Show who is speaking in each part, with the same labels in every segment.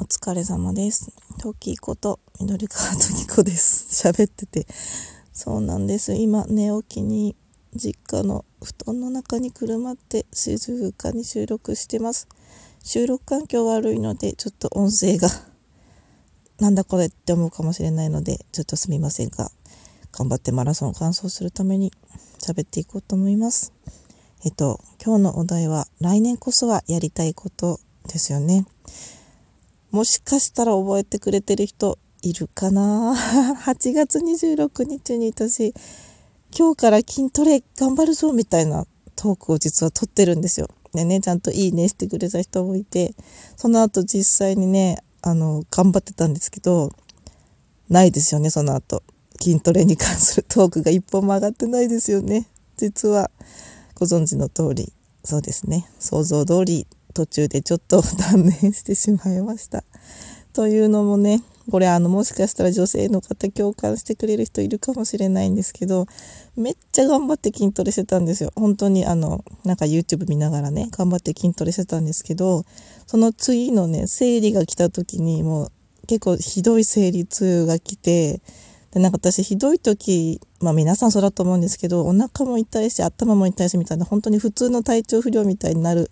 Speaker 1: お疲れ様です。トキこと、緑川トキコです。喋ってて。そうなんです。今、寝起きに、実家の布団の中にくるまって、静かに収録してます。収録環境悪いので、ちょっと音声が、なんだこれって思うかもしれないので、ちょっとすみませんが、頑張ってマラソンを完走するために喋っていこうと思います。えっと、今日のお題は、来年こそはやりたいことですよね。もしかしたら覚えてくれてる人いるかな？8月26日に私、今日から筋トレ頑張るぞみたいなトークを実は撮ってるんですよ。でね、ちゃんといいねしてくれた人もいて、その後実際にね、あの、頑張ってたんですけど、ないですよね、その後。筋トレに関するトークが一本も上がってないですよね。実は、ご存知の通り、そうですね、想像通り途中でちょっと断念してしまいました。というのもね、これあのもしかしたら女性の方共感してくれる人いるかもしれないんですけど、めっちゃ頑張って筋トレしてたんですよ。本当にあの、なんか YouTube 見ながらね、頑張って筋トレしてたんですけど、その次のね、生理が来た時にもう結構ひどい生理痛が来て、で、なんか私ひどい時、まあ皆さんそうだと思うんですけど、お腹も痛いし頭も痛いしみたいな、本当に普通の体調不良みたいになる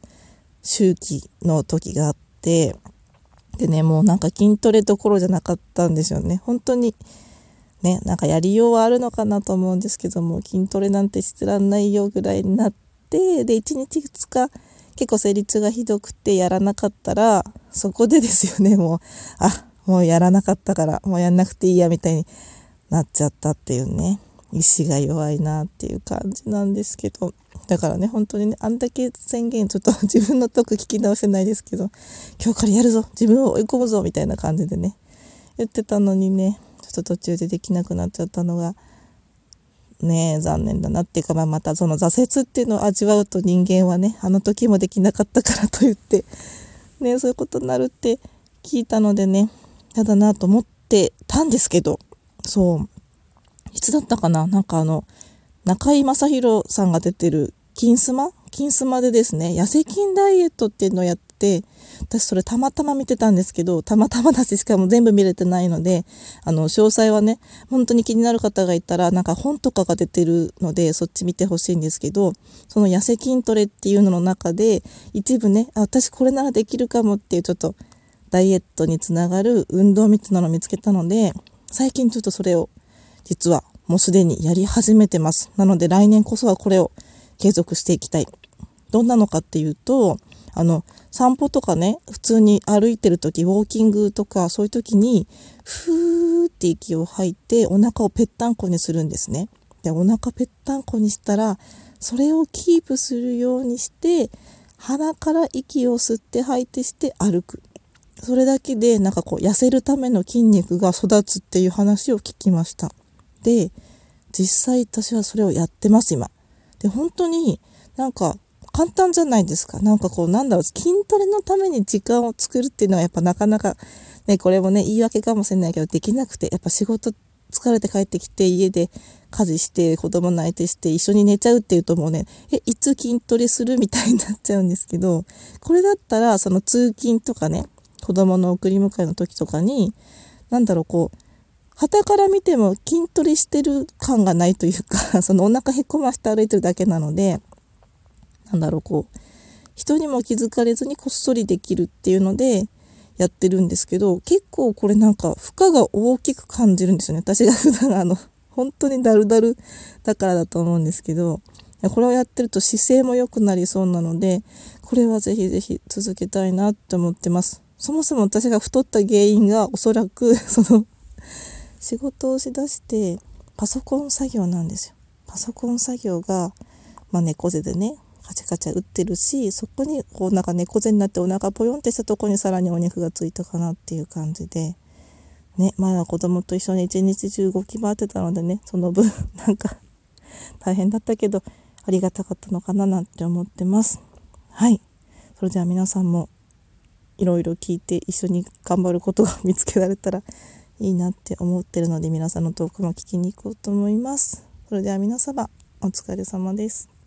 Speaker 1: 周期の時があって、でね、もうなんか筋トレどころじゃなかったんですよね。本当に、ね、なんかやりようはあるのかなと思うんですけども、筋トレなんてしてらんないよぐらいになって、で、1日2日、結構生理痛がひどくてやらなかったら、そこでですよね、もう、あ、もうやらなかったから、もうやんなくていいや、みたいになっちゃったっていうね、意志が弱いなっていう感じなんですけど、だからね、本当にね、あんだけ宣言、ちょっと自分のトーク聞き直してないですけど、今日からやるぞ自分を追い込むぞみたいな感じでね、言ってたのにね、ちょっと途中でできなくなっちゃったのが、ねえ、残念だなっていうか、まあ、またその挫折っていうのを味わうと人間はね、あの時もできなかったからと言って、ねそういうことになるって聞いたのでね、やだなと思ってたんですけど、そう、いつだったかな？なんかあの、中居正広さんが出てる金スマ？金スマでですね、痩せ筋ダイエットっていうのをやって、私それたまたま見てたんですけど、たまたまだししかも全部見れてないので、あの、詳細はね、本当に気になる方がいたら、なんか本とかが出てるので、そっち見てほしいんですけど、その痩せ筋トレっていうのの中で、一部ね、あ、私これならできるかもっていうちょっと、ダイエットにつながる運動みたいなのを見つけたので、最近ちょっとそれを、実はもうすでにやり始めてます。なので来年こそはこれを継続していきたい。どんなのかっていうと、あの、散歩とかね、普通に歩いてる時、ウォーキングとか、そういう時に、ふーって息を吐いて、お腹をぺったんこにするんですね。で、お腹ぺったんこにしたら、それをキープするようにして、鼻から息を吸って吐いてして歩く。それだけで、なんかこう、痩せるための筋肉が育つっていう話を聞きました。で、実際私はそれをやってます、今。で、本当になんか簡単じゃないですか。なんかこう、なんだろう、筋トレのために時間を作るっていうのはやっぱなかなか、ね、これもね、言い訳かもしれないけど、できなくて、やっぱ仕事疲れて帰ってきて、家で家事して、子供泣いてして、一緒に寝ちゃうっていうともうね、え、いつ筋トレするみたいになっちゃうんですけど、これだったら、その通勤とかね、子供の送り迎えの時とかに、なんだろう、こう、旗から見ても筋トレしてる感がないというか、そのお腹へこまして歩いてるだけなので、なんだろう、こう、人にも気づかれずにこっそりできるっていうので、やってるんですけど、結構これなんか負荷が大きく感じるんですよね。私が普段あの、本当にダルダルだからだと思うんですけど、これをやってると姿勢も良くなりそうなので、これはぜひぜひ続けたいなって思ってます。そもそも私が太った原因がおそらく、その、仕事をしだしてパソコン作業なんですよ。パソコン作業が、まあ、猫背でね、カチャカチャ打ってるし、そこにこうなんか猫背になってお腹ポヨンってしたとこにさらにお肉がついたかなっていう感じで、ね、前は子供と一緒に一日中動き回ってたのでね、その分 なんか大変だったけど、ありがたかったのかななんて思ってます。はい。それでは皆さんもいろいろ聞いて一緒に頑張ることが見つけられたらいいなって思ってるので皆さんのトークも聞きに行こうと思います。それでは皆様お疲れ様です。